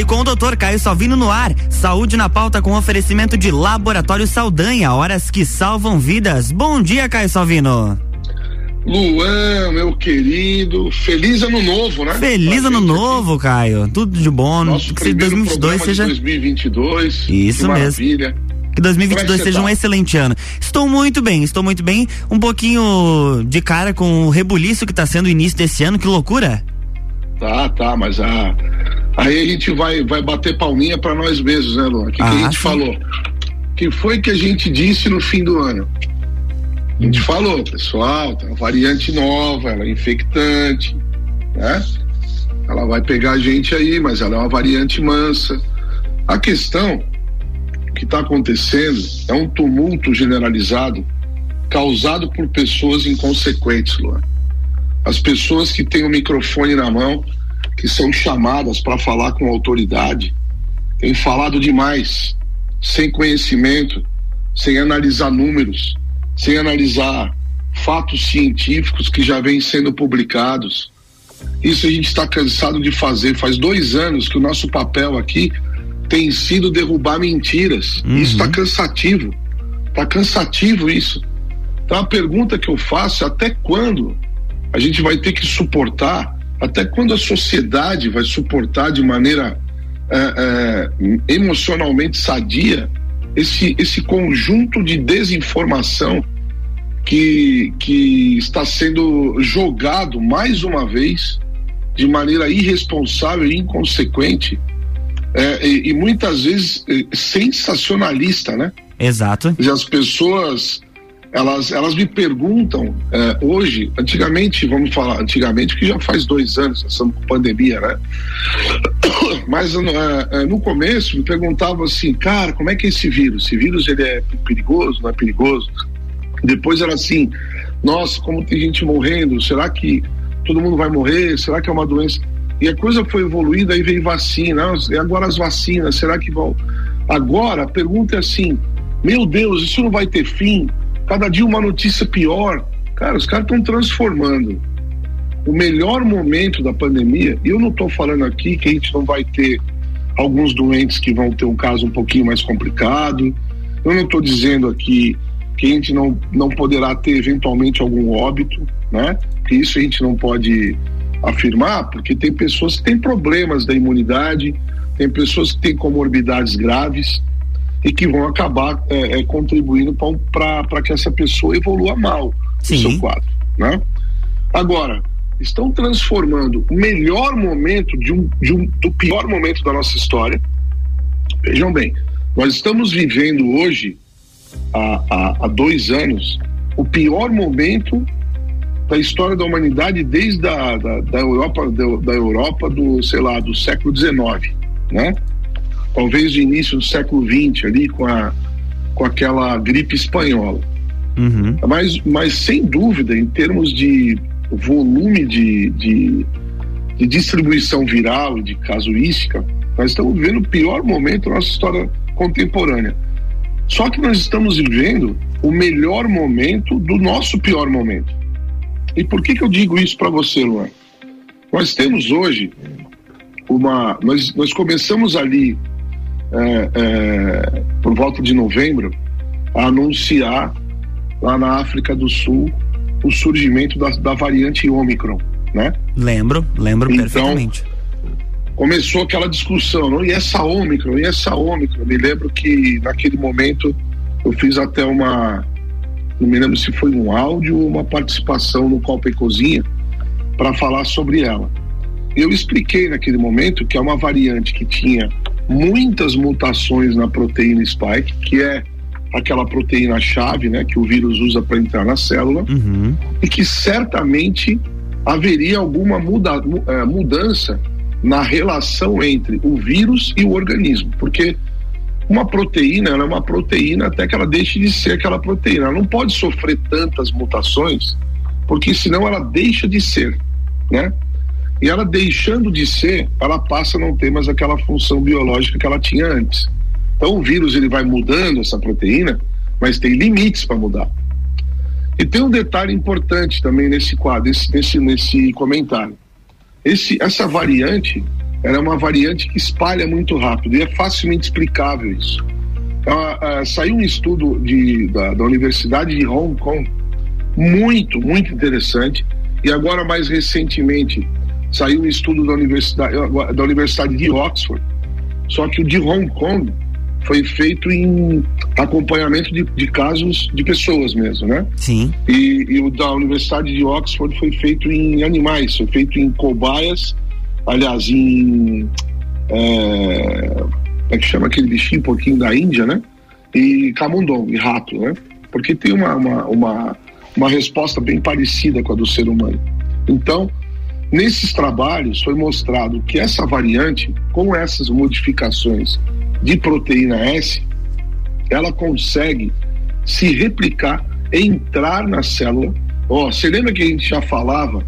Fale com o doutor Caio Salvino no ar. Saúde na pauta com oferecimento de Laboratório Saldanha, horas que salvam vidas. Bom dia, Caio Salvino. Luan, meu querido, feliz ano novo, né? Feliz ano novo, aqui. Caio. Tudo de bom. Nosso que 2022 seja. 2022. Isso que mesmo. Maravilha. Que 2022 seja tá? um excelente ano. Estou muito bem, estou muito bem. Um pouquinho de cara com o rebuliço que está sendo o início desse ano, que loucura. Tá, tá, mas a. Aí a gente vai, vai bater palminha para nós mesmos, né, Luan? O que, ah, que, a ah, gente sim. falou? O que foi que a gente disse no fim do ano? A gente falou, pessoal, tem uma variante nova, ela é infectante, né? Ela vai pegar a gente aí, mas ela é uma variante mansa. A questão que está acontecendo é um tumulto generalizado causado por pessoas inconsequentes, Luan. As pessoas que têm o microfone na mão, que são chamadas para falar com autoridade, têm falado demais, sem conhecimento, sem analisar números, sem analisar fatos científicos que já vêm sendo publicados. Isso a gente está cansado de fazer. Faz dois anos que o nosso papel aqui tem sido derrubar mentiras. Uhum. Isso está cansativo. Está cansativo isso. Então a pergunta que eu faço é até quando a gente vai ter que suportar, até quando a sociedade vai suportar de maneira é, é, emocionalmente sadia esse, esse conjunto de desinformação que, que está sendo jogado mais uma vez de maneira irresponsável e inconsequente é, e, e, muitas vezes é, sensacionalista, né? Exato. As pessoas elas, elas me perguntam é, hoje, antigamente, vamos falar, antigamente, que já faz dois anos, estamos com pandemia, né? Mas é, é, no começo me perguntavam assim, cara, como é que é esse vírus? Esse vírus ele é perigoso, não é perigoso? Depois era assim, nossa, como tem gente morrendo, será que todo mundo vai morrer? Será que é uma doença? E a coisa foi evoluindo, aí veio vacina, e agora as vacinas, será que vão? Agora a pergunta é assim, meu Deus, isso não vai ter fim? Cada dia uma notícia pior. Cara, os caras estão transformando o melhor momento da pandemia. E eu não estou falando aqui que a gente não vai ter alguns doentes que vão ter um caso um pouquinho mais complicado. Eu não estou dizendo aqui que a gente não, não poderá ter eventualmente algum óbito, né? Que isso a gente não pode afirmar, porque tem pessoas que têm problemas da imunidade, tem pessoas que têm comorbidades graves, e que vão acabar é, é, contribuindo para que essa pessoa evolua mal Sim. no seu quadro. Né? Agora, estão transformando o melhor momento de um, de um, do pior momento da nossa história. Vejam bem, nós estamos vivendo hoje, há, há, há dois anos, o pior momento da história da humanidade desde a, da, da Europa, da, da Europa do, sei lá, do século XIX, né? Talvez do início do século XX ali com a com aquela gripe espanhola. Uhum. Mas, mas sem dúvida, em termos de volume de, de, de distribuição viral e de casuística, nós estamos vivendo o pior momento da nossa história contemporânea. Só que nós estamos vivendo o melhor momento do nosso pior momento. E por que, que eu digo isso para você, Luan? Nós temos hoje uma. Nós, nós começamos ali é, é, por volta de novembro, anunciar lá na África do Sul o surgimento da, da variante Ômicron, né? Lembro, lembro então, perfeitamente. Começou aquela discussão, não? e essa Ômicron, e essa Ômicron? Me lembro que naquele momento eu fiz até uma, não me lembro se foi um áudio ou uma participação no Copa e Cozinha para falar sobre ela. Eu expliquei naquele momento que é uma variante que tinha muitas mutações na proteína spike, que é aquela proteína chave, né, que o vírus usa para entrar na célula, uhum. e que certamente haveria alguma muda, é, mudança na relação entre o vírus e o organismo, porque uma proteína ela é uma proteína até que ela deixe de ser aquela proteína. Ela não pode sofrer tantas mutações, porque senão ela deixa de ser, né? E ela deixando de ser, ela passa a não ter mais aquela função biológica que ela tinha antes. Então o vírus ele vai mudando essa proteína, mas tem limites para mudar. E tem um detalhe importante também nesse quadro, nesse, nesse, comentário. Esse, essa variante, ela é uma variante que espalha muito rápido e é facilmente explicável isso. Uh, uh, saiu um estudo de, da, da Universidade de Hong Kong muito, muito interessante e agora mais recentemente saiu um estudo da Universidade, da Universidade de Oxford, só que o de Hong Kong foi feito em acompanhamento de, de casos de pessoas mesmo, né? Sim. E, e, o da Universidade de Oxford foi feito em animais, foi feito em cobaias, aliás, em. É, como é que chama aquele bichinho, um pouquinho da Índia, né? E camundongo, e rato, né? Porque tem uma, uma, uma, uma resposta bem parecida com a do ser humano. Então, nesses trabalhos foi mostrado que essa variante, com essas modificações de proteína S, ela consegue se replicar, entrar na célula. Ó, oh, você lembra que a gente já falava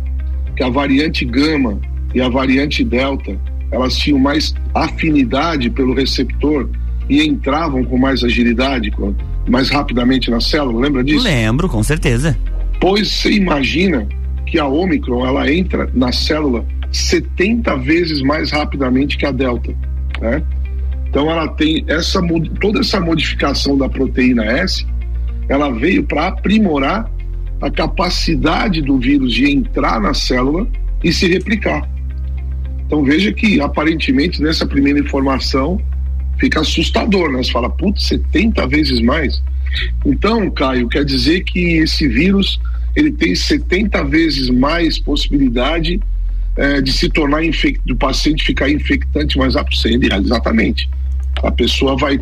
que a variante gama e a variante delta, elas tinham mais afinidade pelo receptor e entravam com mais agilidade, mais rapidamente na célula, lembra disso? Lembro, com certeza. Pois você imagina que a Omicron, ela entra na célula 70 vezes mais rapidamente que a delta, né? Então ela tem essa toda essa modificação da proteína S, ela veio para aprimorar a capacidade do vírus de entrar na célula e se replicar. Então veja que aparentemente nessa primeira informação fica assustador, né? Você fala, putz, 70 vezes mais. Então, Caio, quer dizer que esse vírus ele tem 70 vezes mais possibilidade é, de se tornar infect... do paciente ficar infectante mais rápido, exatamente a pessoa vai,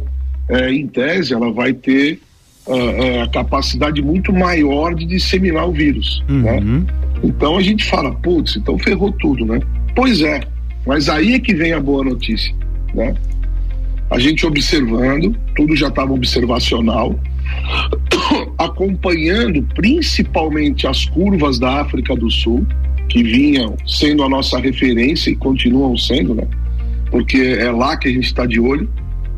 é, em tese, ela vai ter uh, a capacidade muito maior de disseminar o vírus. Né? Uhum. Né? Então a gente fala, putz, então ferrou tudo, né? Pois é, mas aí é que vem a boa notícia, né? A gente observando, tudo já estava observacional, acompanhando principalmente as curvas da África do Sul, que vinham sendo a nossa referência e continuam sendo, né? Porque é lá que a gente está de olho.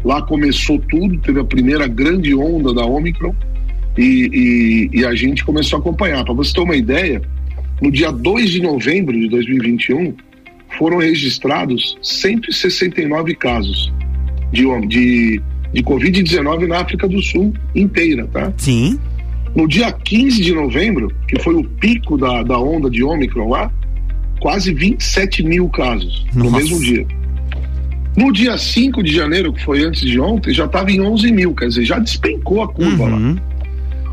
Lá começou tudo, teve a primeira grande onda da Omicron e, e, e a gente começou a acompanhar. Para você ter uma ideia, no dia 2 de novembro de 2021, foram registrados 169 casos de, de, de Covid-19 na África do Sul inteira, tá? Sim. No dia 15 de novembro, que foi o pico da, da onda de Omicron lá, quase 27 mil casos Nossa. no mesmo dia. No dia 5 de janeiro, que foi antes de ontem, já estava em 11 mil, quer dizer, já despencou a curva uhum. lá.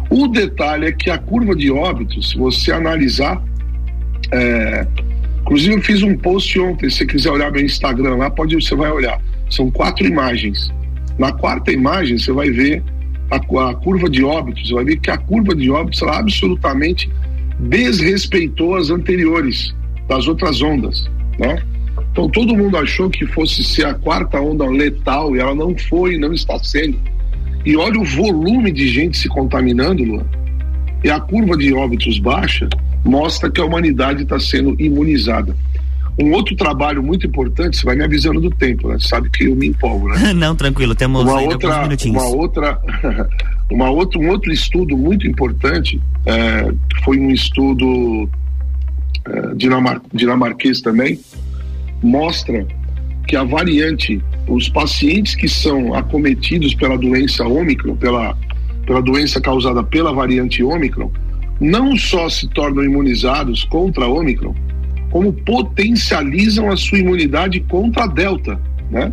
O detalhe é que a curva de óbitos, se você analisar, é, inclusive eu fiz um post ontem, se você quiser olhar meu Instagram lá, pode, você vai olhar. São quatro imagens. Na quarta imagem, você vai ver a, a curva de óbitos, você vai ver que a curva de óbitos ela absolutamente desrespeitou as anteriores, das outras ondas, né? Então todo mundo achou que fosse ser a quarta onda letal e ela não foi, não está sendo. E olha o volume de gente se contaminando, Luan. E a curva de óbitos baixa mostra que a humanidade está sendo imunizada. Um outro trabalho muito importante, você vai me avisando do tempo, né? Sabe que eu me empolgo, né? Não, tranquilo, temos uma outra, minutinhos. Uma outra, uma outra, um outro estudo muito importante é, foi um estudo é, dinamar, dinamarquês também, mostra que a variante, os pacientes que são acometidos pela doença Ômicron, pela, pela doença causada pela variante Ômicron, não só se tornam imunizados contra a Ômicron, como potencializam a sua imunidade contra a Delta, né?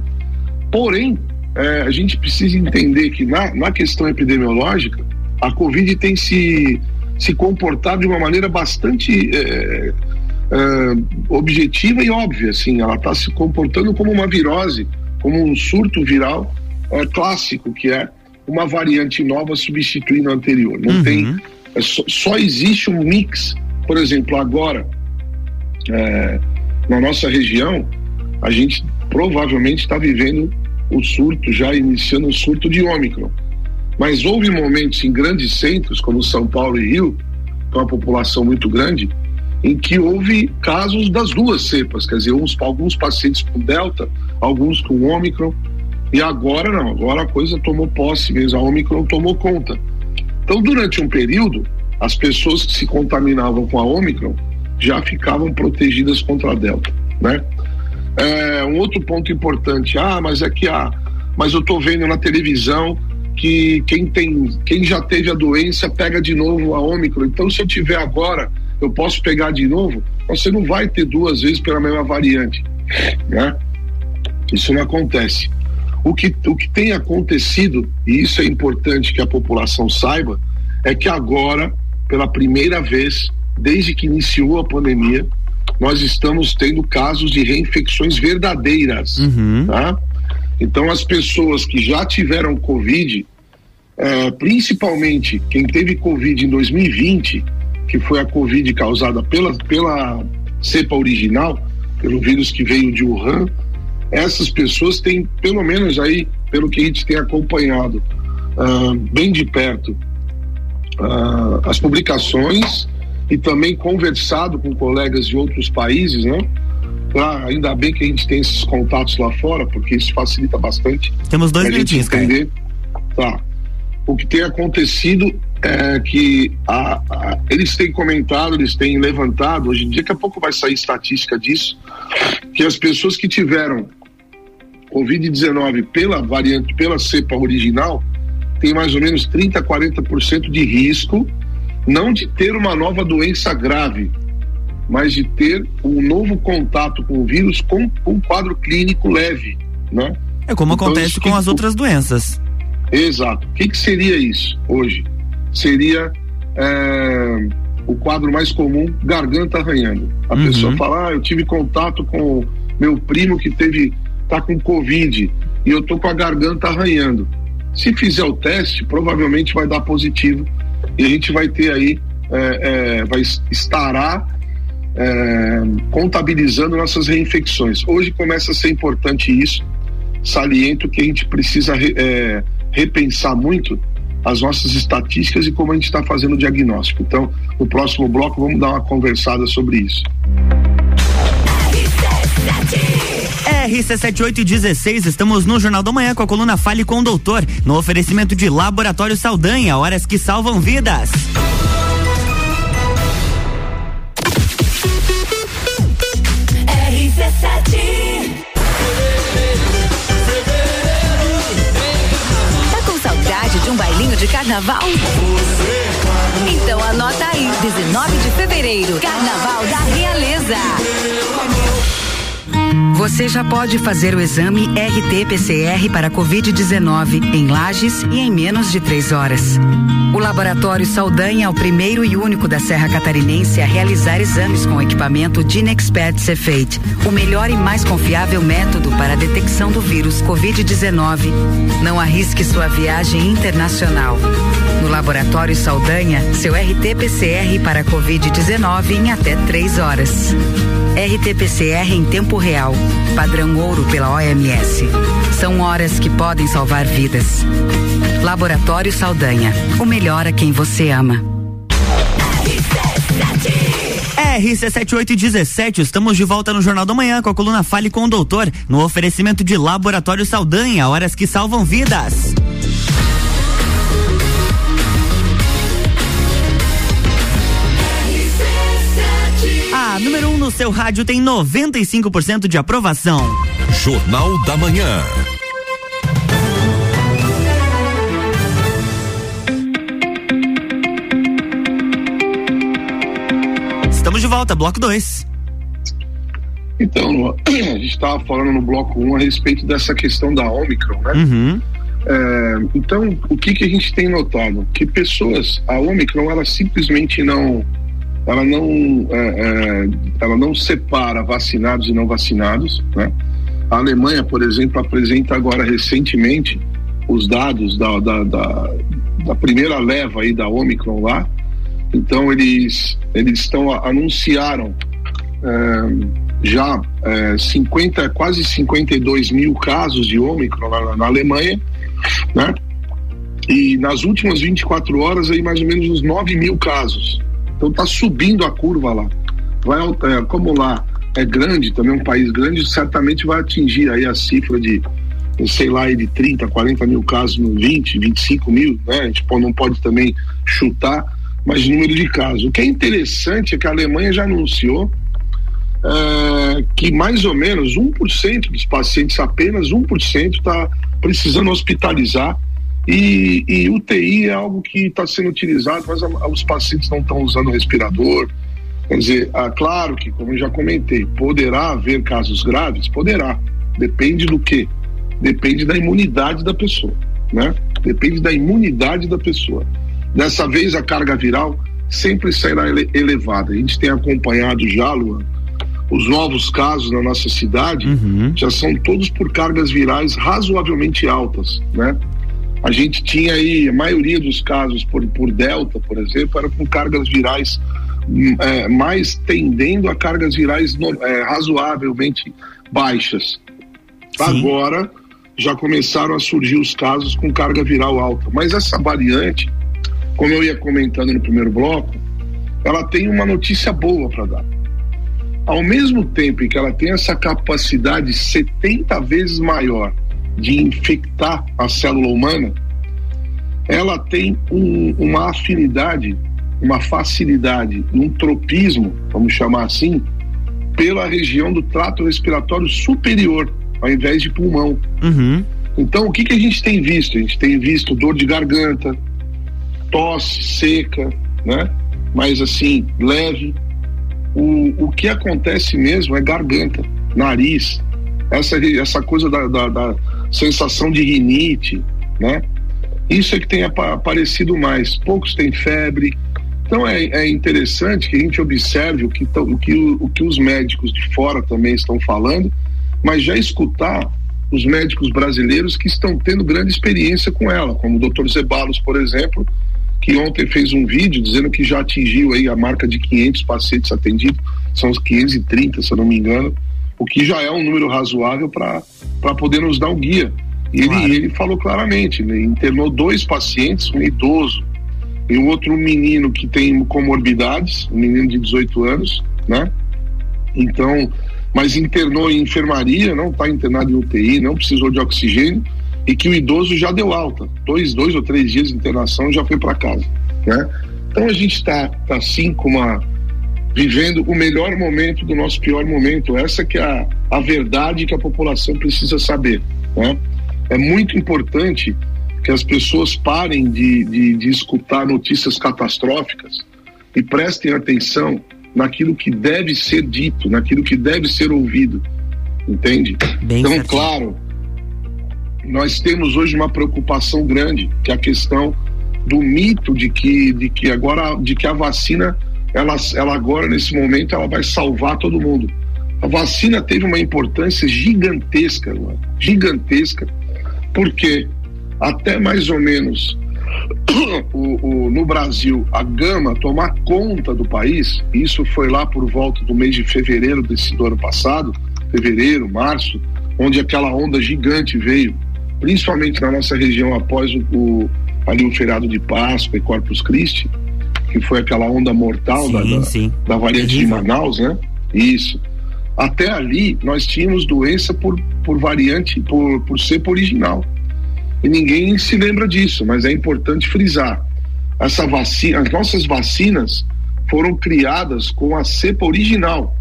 Porém, é, a gente precisa entender que na, na questão epidemiológica, a Covid tem se, se comportado de uma maneira bastante é, uh, objetiva e óbvia, assim, ela está se comportando como uma virose, como um surto viral uh, clássico, que é uma variante nova substituindo a anterior. Não uhum. tem, é só, só, existe um mix, por exemplo, agora é, na nossa região, a gente provavelmente está vivendo o surto, já iniciando o surto de Ômicron. Mas houve momentos em grandes centros, como São Paulo e Rio, com a população muito grande, em que houve casos das duas cepas, quer dizer, uns, alguns pacientes com Delta, alguns com Ômicron, e agora não, agora a coisa tomou posse mesmo, a Ômicron tomou conta. Então, durante um período, as pessoas que se contaminavam com a Ômicron já ficavam protegidas contra a Delta, né? É, um outro ponto importante, ah, mas é que ah, mas eu estou vendo na televisão que quem tem, quem já teve a doença pega de novo a Ômicron. Então, se eu tiver agora, eu posso pegar de novo. Você não vai ter duas vezes pela mesma variante, né? Isso não acontece. O que, o que tem acontecido, e isso é importante que a população saiba, é que agora, pela primeira vez, desde que iniciou a pandemia, nós estamos tendo casos de reinfecções verdadeiras. Uhum. Tá? Então, as pessoas que já tiveram Covid, é, principalmente quem teve Covid em 2020, que foi a Covid causada pela, pela cepa original, pelo vírus que veio de Wuhan, essas pessoas têm, pelo menos aí, pelo que a gente tem acompanhado uh, bem de perto, uh, as publicações e também conversado com colegas de outros países, né? Ah, ainda bem que a gente tem esses contatos lá fora, porque isso facilita bastante. Temos dois minutinhos, entender. Tá. O que tem acontecido é que a, a, eles têm comentado, eles têm levantado, hoje em dia, daqui a pouco vai sair estatística disso, que as pessoas que tiveram Covid-19 pela variante, pela cepa original, tem mais ou menos 30, 40% de risco, não de ter uma nova doença grave, mas de ter um novo contato com o vírus com um quadro clínico leve, né? É como então, acontece com que, as outras doenças. Exato. O que, que seria isso hoje? Seria é, o quadro mais comum, garganta arranhando. A uhum. pessoa fala, ah, eu tive contato com meu primo que teve, tá com Covid e eu tô com a garganta arranhando. Se fizer o teste, provavelmente vai dar positivo e a gente vai ter aí, é, é, vai estará é, contabilizando nossas reinfecções. Hoje começa a ser importante isso. Saliento que a gente precisa é, repensar muito as nossas estatísticas e como a gente está fazendo o diagnóstico. Então, no próximo bloco, vamos dar uma conversada sobre isso. RC7816, estamos no Jornal da Manhã com a coluna Fale com o Doutor, no oferecimento de Laboratório Saldanha, horas que salvam vidas. Tá com saudade de um bailinho de carnaval? Então anota aí, 19 de fevereiro, Carnaval da Realeza. Você já pode fazer o exame RT-PCR para Covid-19 em Lages e em menos de três horas. O Laboratório Saldanha é o primeiro e único da Serra Catarinense a realizar exames com equipamento Dinexpert Cefate, o melhor e mais confiável método para a detecção do vírus Covid-19. Não arrisque sua viagem internacional. No Laboratório Saldanha, seu RT-PCR para Covid-19 em até três horas. RT-PCR em tempo real, padrão ouro pela OMS. São horas que podem salvar vidas. Laboratório Saldanha, o melhor a quem você ama. RC7817, estamos de volta no Jornal da Manhã com a coluna Fale com o Doutor, no oferecimento de Laboratório Saldanha, horas que salvam vidas. A número 1 um no seu rádio tem 95% de aprovação. Jornal da Manhã. Estamos de volta, bloco 2. Então, a gente estava falando no bloco 1 um a respeito dessa questão da Omicron, né? Uhum. É, então, o que, que a gente tem notado? Que pessoas, a Omicron, ela simplesmente não, ela não, é, é, ela não separa vacinados e não vacinados, né? A Alemanha, por exemplo, apresenta agora recentemente os dados da, da, da, da primeira leva aí da Omicron lá, então eles eles estão anunciaram é, já é, 50 quase 52 mil casos de ômicron na, na, Alemanha, né? E nas últimas 24 horas aí mais ou menos uns 9 mil casos. Então está subindo a curva lá. Vai é, como lá é grande, também um país grande, certamente vai atingir aí a cifra de sei lá, de 30, 40 mil casos no 20, 25 mil, né? A gente não pode também chutar, mas número de casos. O que é interessante é que a Alemanha já anunciou é, que mais ou menos 1% dos pacientes, apenas 1%, está precisando hospitalizar. E, e UTI é algo que está sendo utilizado, mas a, a, os pacientes não estão usando respirador. Quer dizer, ah, claro que, como eu já comentei, poderá haver casos graves? Poderá. Depende do quê? Depende da imunidade da pessoa, né? Depende da imunidade da pessoa. Dessa vez a carga viral sempre será ele elevada. A gente tem acompanhado já, Luan, os novos casos na nossa cidade uhum. já são todos por cargas virais razoavelmente altas, né? A gente tinha aí, a maioria dos casos por, por delta, por exemplo, era com cargas virais hum, é, mais tendendo a cargas virais é, razoavelmente baixas. Sim. Agora já começaram a surgir os casos com carga viral alta. Mas essa variante, como eu ia comentando no primeiro bloco, ela tem uma notícia boa para dar. Ao mesmo tempo em que ela tem essa capacidade 70 vezes maior de infectar a célula humana, ela tem um, uma afinidade, uma facilidade, um tropismo, vamos chamar assim, pela região do trato respiratório superior, ao invés de pulmão. Uhum. Então, o que, que a gente tem visto? A gente tem visto dor de garganta, tosse seca, né? Mas assim, leve. O, o que acontece mesmo é garganta, nariz, essa, essa coisa da, da, da sensação de rinite, né? Isso é que tem aparecido mais. Poucos têm febre. Então é, é interessante que a gente observe o que, o, que, o que os médicos de fora também estão falando, mas já escutar os médicos brasileiros que estão tendo grande experiência com ela, como o Dr. Zebalos, por exemplo, que ontem fez um vídeo dizendo que já atingiu aí a marca de 500 pacientes atendidos, são os 530, se eu não me engano, o que já é um número razoável para poder nos dar um guia. E claro. ele, ele falou claramente, né? internou dois pacientes, um idoso e um outro menino que tem comorbidades, um menino de 18 anos, né? Então, mas internou em enfermaria, não está internado em UTI, não precisou de oxigênio e que o idoso já deu alta, dois, dois ou três dias de internação já foi para casa, né? Então a gente está tá, assim com uma vivendo o melhor momento do nosso pior momento. Essa que é a, a verdade que a população precisa saber. Né? É muito importante que as pessoas parem de, de, de escutar notícias catastróficas e prestem atenção naquilo que deve ser dito, naquilo que deve ser ouvido. Entende? Bem então, claro, nós temos hoje uma preocupação grande, que é a questão do mito de que, de que agora de que a vacina ela, ela agora, nesse momento, ela vai salvar todo mundo. A vacina teve uma importância gigantesca, gigantesca, porque até mais ou menos o, o, no Brasil a gama tomar conta do país, isso foi lá por volta do mês de fevereiro desse do ano passado, fevereiro, março, onde aquela onda gigante veio, principalmente na nossa região após o, o ali o feriado de Páscoa e Corpus Christi, que foi aquela onda mortal sim, da, da, da, variante de Manaus, né? Isso. Até ali nós tínhamos doença por, por variante, por, por cepa original. E ninguém se lembra disso, mas é importante frisar. Essa vacina, as nossas vacinas foram criadas com a cepa original.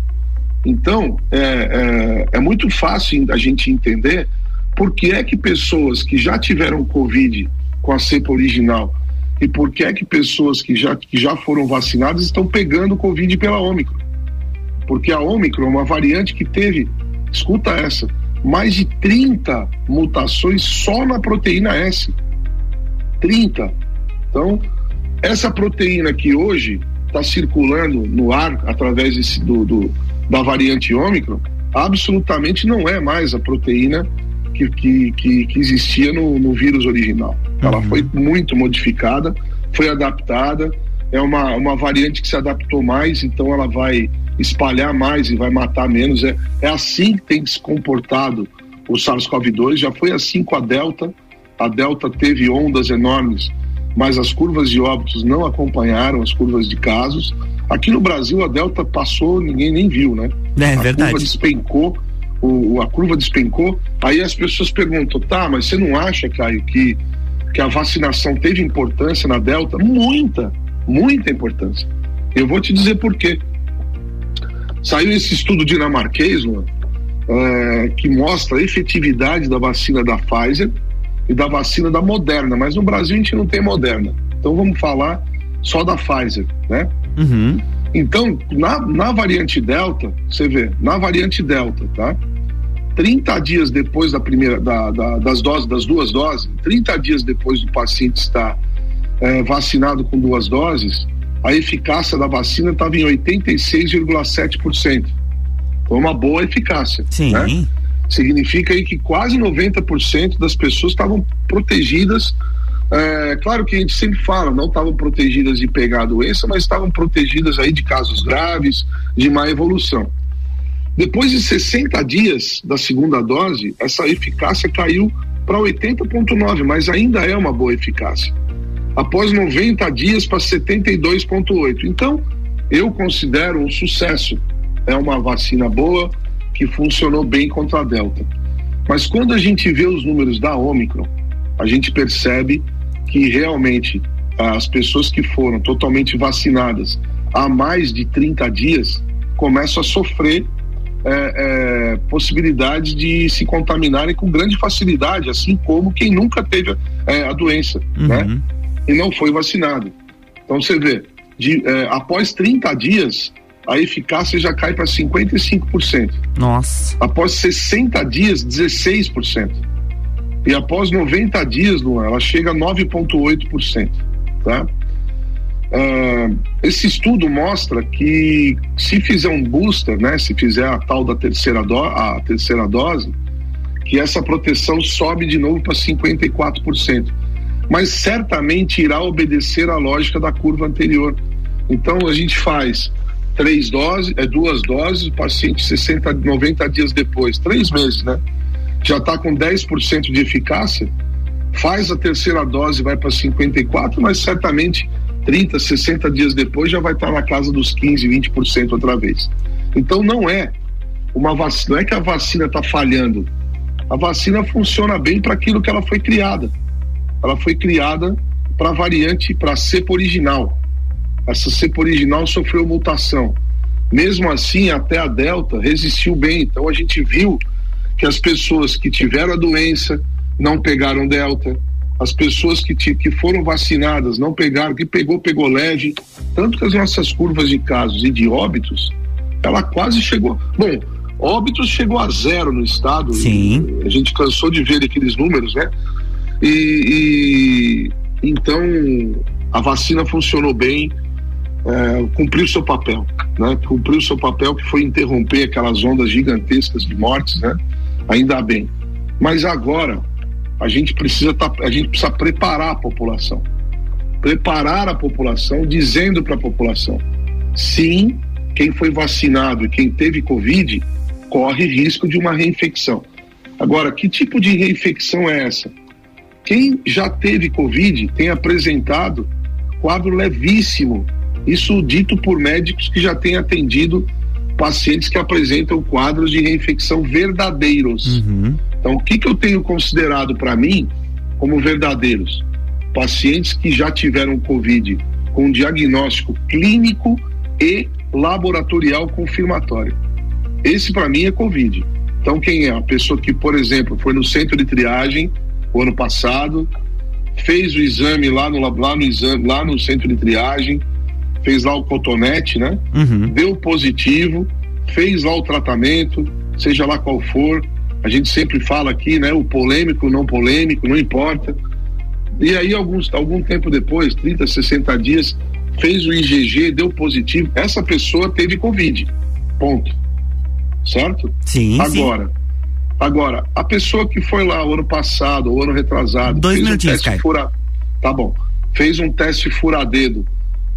Então, é, é, é muito fácil a gente entender por que é que pessoas que já tiveram Covid com a cepa original e por que é que pessoas que já, que já foram vacinadas estão pegando Covid pela Ômicron. Porque a Ômicron é uma variante que teve, escuta essa, mais de 30 mutações só na proteína S. 30. Então, essa proteína que hoje está circulando no ar através desse, do, do, da variante Ômicron, absolutamente não é mais a proteína que, que, que, que existia no, no, vírus original. Ela uhum. foi muito modificada, foi adaptada, é uma, uma variante que se adaptou mais, então ela vai espalhar mais e vai matar menos. É, é assim que tem se comportado o SARS-CoV-2, já foi assim com a Delta. A Delta teve ondas enormes, mas as curvas de óbitos não acompanharam as curvas de casos. Aqui no Brasil a Delta passou, ninguém nem viu, né? É, a verdade. curva despencou o, a curva despencou, aí as pessoas perguntam, tá, mas você não acha, Caio, que, que a vacinação teve importância na Delta? Muita, muita importância. Eu vou te dizer por quê. Saiu esse estudo dinamarquês, Luan, é, que mostra a efetividade da vacina da Pfizer e da vacina da Moderna, mas no Brasil a gente não tem Moderna. Então vamos falar só da Pfizer, né? Uhum. Então, na, na variante Delta, você vê, na variante Delta, tá? 30 dias depois da primeira, da, da, das doses, das duas doses, 30 dias depois do paciente estar é, vacinado com duas doses, a eficácia da vacina estava em 86,7%. Foi uma boa eficácia. Sim. Né? Significa aí que quase 90% das pessoas estavam protegidas. É, claro que a gente sempre fala, não estavam protegidas de pegar a doença, mas estavam protegidas aí de casos graves, de má evolução. Depois de 60 dias da segunda dose, essa eficácia caiu para 80,9, mas ainda é uma boa eficácia. Após 90 dias para 72,8. Então, eu considero um sucesso. É uma vacina boa que funcionou bem contra a Delta. Mas quando a gente vê os números da Omicron, a gente percebe que realmente as pessoas que foram totalmente vacinadas há mais de 30 dias começam a sofrer é, é, possibilidade de se contaminarem com grande facilidade, assim como quem nunca teve é, a doença, Uhum. né? E não foi vacinado. Então você vê, de, é, após 30 dias, a eficácia já cai para 55%. Nossa. Após 60 dias, 16%. E após 90 dias, Luan, ela chega a 9,8%. Tá? Ah, esse estudo mostra que se fizer um booster, né, se fizer a tal da terceira, do, a terceira dose, que essa proteção sobe de novo para 54%. Mas certamente irá obedecer à lógica da curva anterior. Então a gente faz três doses, é duas doses, o paciente 60, 90 dias depois, três meses, né? Já está com 10% de eficácia, faz a terceira dose, vai para 54, mas certamente 30, 60 dias depois já vai estar na casa dos 15, 20% outra vez. Então não é uma vacina, não é que a vacina está falhando. A vacina funciona bem para aquilo que ela foi criada. Ela foi criada para variante, para cepa original. Essa cepa original sofreu mutação. Mesmo assim, até a Delta resistiu bem. Então a gente viu que as pessoas que tiveram a doença não pegaram Delta, as pessoas que, que foram vacinadas não pegaram, que pegou, pegou leve. Tanto que as nossas curvas de casos e de óbitos, ela quase chegou. Bom, óbitos chegou a zero no estado. Sim. A gente cansou de ver aqueles números, né? E, e então a vacina funcionou bem, é, cumpriu seu papel, né? Cumpriu seu papel que foi interromper aquelas ondas gigantescas de mortes, né? Ainda bem. Mas agora a gente precisa tá, a gente precisa preparar a população, preparar a população, dizendo para a população, sim, quem foi vacinado e quem teve covid corre risco de uma reinfecção. Agora, que tipo de reinfecção é essa? Quem já teve covid tem apresentado quadro levíssimo, isso dito por médicos que já têm atendido pacientes que apresentam quadros de reinfecção verdadeiros. Uhum. Então, o que, que eu tenho considerado para mim como verdadeiros? Pacientes que já tiveram Covid com diagnóstico clínico e laboratorial confirmatório. Esse, para mim, é Covid. Então, quem é? A pessoa que, por exemplo, foi no centro de triagem o ano passado, fez o exame lá no, lá no, exame, lá no centro de triagem, fez lá o cotonete, né? Uhum. Deu positivo, fez lá o tratamento, seja lá qual for, a gente sempre fala aqui, né? O polêmico, não polêmico, não importa. E aí, alguns, algum tempo depois, 30, 60 dias, fez o IgG, deu positivo. Essa pessoa teve Covid. Ponto. Certo? Sim. Agora, sim. agora, a pessoa que foi lá o ano passado, o ano retrasado, Dois fez um minutinhos, teste Caio. fura... Tá bom. Fez um teste furadedo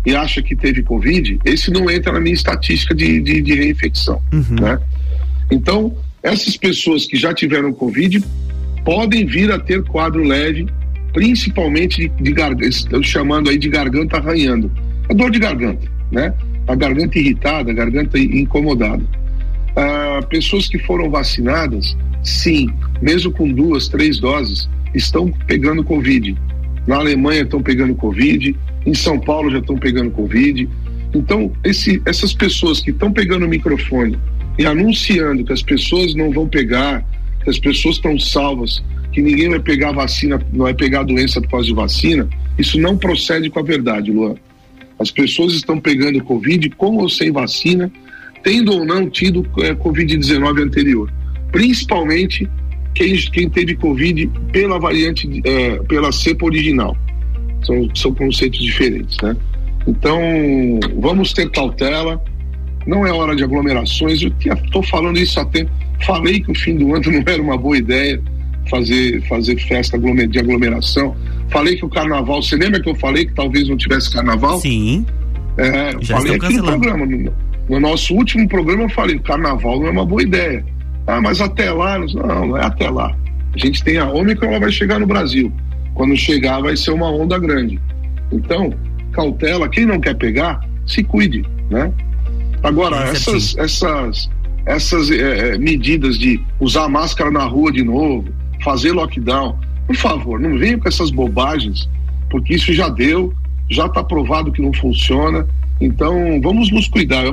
e acha que teve Covid, esse não entra na minha estatística de, de, de reinfecção. Uhum. Né? Então, essas pessoas que já tiveram Covid podem vir a ter quadro leve, principalmente de, de garganta, estou chamando aí de garganta arranhando. É dor de garganta, né? A garganta irritada, a garganta incomodada. Ah, pessoas que foram vacinadas, sim, mesmo com duas, três doses, estão pegando Covid. Na Alemanha estão pegando Covid, em São Paulo já estão pegando Covid. Então, esse, essas pessoas que estão pegando o microfone e anunciando que as pessoas não vão pegar, que as pessoas estão salvas, que ninguém vai pegar vacina, não vai pegar a doença por causa de vacina, isso não procede com a verdade, Luan. As pessoas estão pegando Covid com ou sem vacina, tendo ou não tido é, Covid-19 anterior. Principalmente quem, quem teve Covid pela variante, é, pela cepa original. São, são conceitos diferentes, né? Então, vamos ter cautela. Não é hora de aglomerações. Eu estou falando isso há tempo. Falei que o fim do ano não era uma boa ideia fazer, fazer festa de aglomeração. Falei que o carnaval. Você lembra que eu falei que talvez não tivesse carnaval? Sim. É, Já falei aqui no programa. No, no, nosso último programa eu falei: o carnaval não é uma boa ideia. Ah, mas até lá. Não, não é até lá. A gente tem a Ômicron, ela vai chegar no Brasil. Quando chegar, vai ser uma onda grande. Então, cautela, quem não quer pegar, se cuide, né? Agora, essas, essas, essas é, medidas de usar máscara na rua de novo, fazer lockdown, por favor, não venham com essas bobagens, porque isso já deu, já está provado que não funciona. Então, vamos nos cuidar.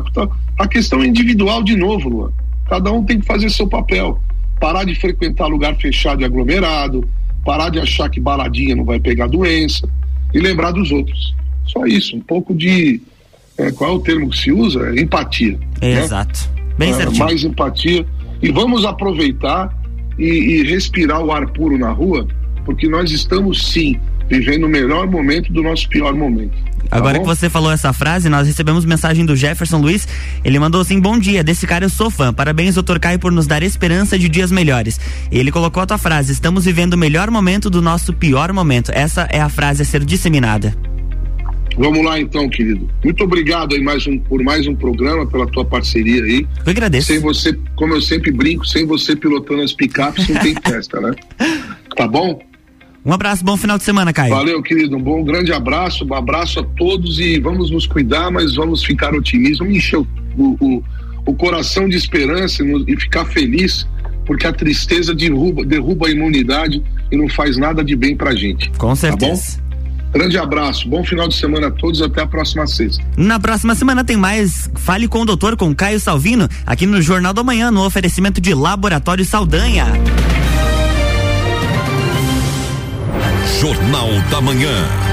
A questão é individual de novo, Luan. Cada um tem que fazer seu papel. Parar de frequentar lugar fechado e aglomerado, parar de achar que baladinha não vai pegar doença e lembrar dos outros. Só isso, um pouco de. É, qual é o termo que se usa? Empatia. É, né? Exato. Bem é, certinho. Mais empatia. E vamos aproveitar e, e respirar o ar puro na rua, porque nós estamos sim vivendo o melhor momento do nosso pior momento. Tá Agora que você falou essa frase, nós recebemos mensagem do Jefferson Luiz. Ele mandou assim: Bom dia, desse cara eu sou fã. Parabéns, doutor Caio, por nos dar esperança de dias melhores. Ele colocou a tua frase: Estamos vivendo o melhor momento do nosso pior momento. Essa é a frase a ser disseminada. Vamos lá então, querido. Muito obrigado aí mais um, por mais um programa, pela tua parceria aí. Eu agradeço. Sem você, como eu sempre brinco, sem você pilotando as picapes não tem festa, né? Tá bom? Um abraço, bom final de semana, Caio. Valeu, querido. Um bom, grande abraço, um abraço a todos e vamos nos cuidar, mas vamos ficar otimistas, vamos encher o, o, o coração de esperança e ficar feliz, porque a tristeza derruba, derruba a imunidade e não faz nada de bem pra gente. Com certeza. Tá Grande abraço, bom final de semana a todos, até a próxima sexta. Na próxima semana tem mais Fale com o Doutor com Caio Salvino, aqui no Jornal da Manhã, no oferecimento de Laboratório Saldanha. Jornal da Manhã.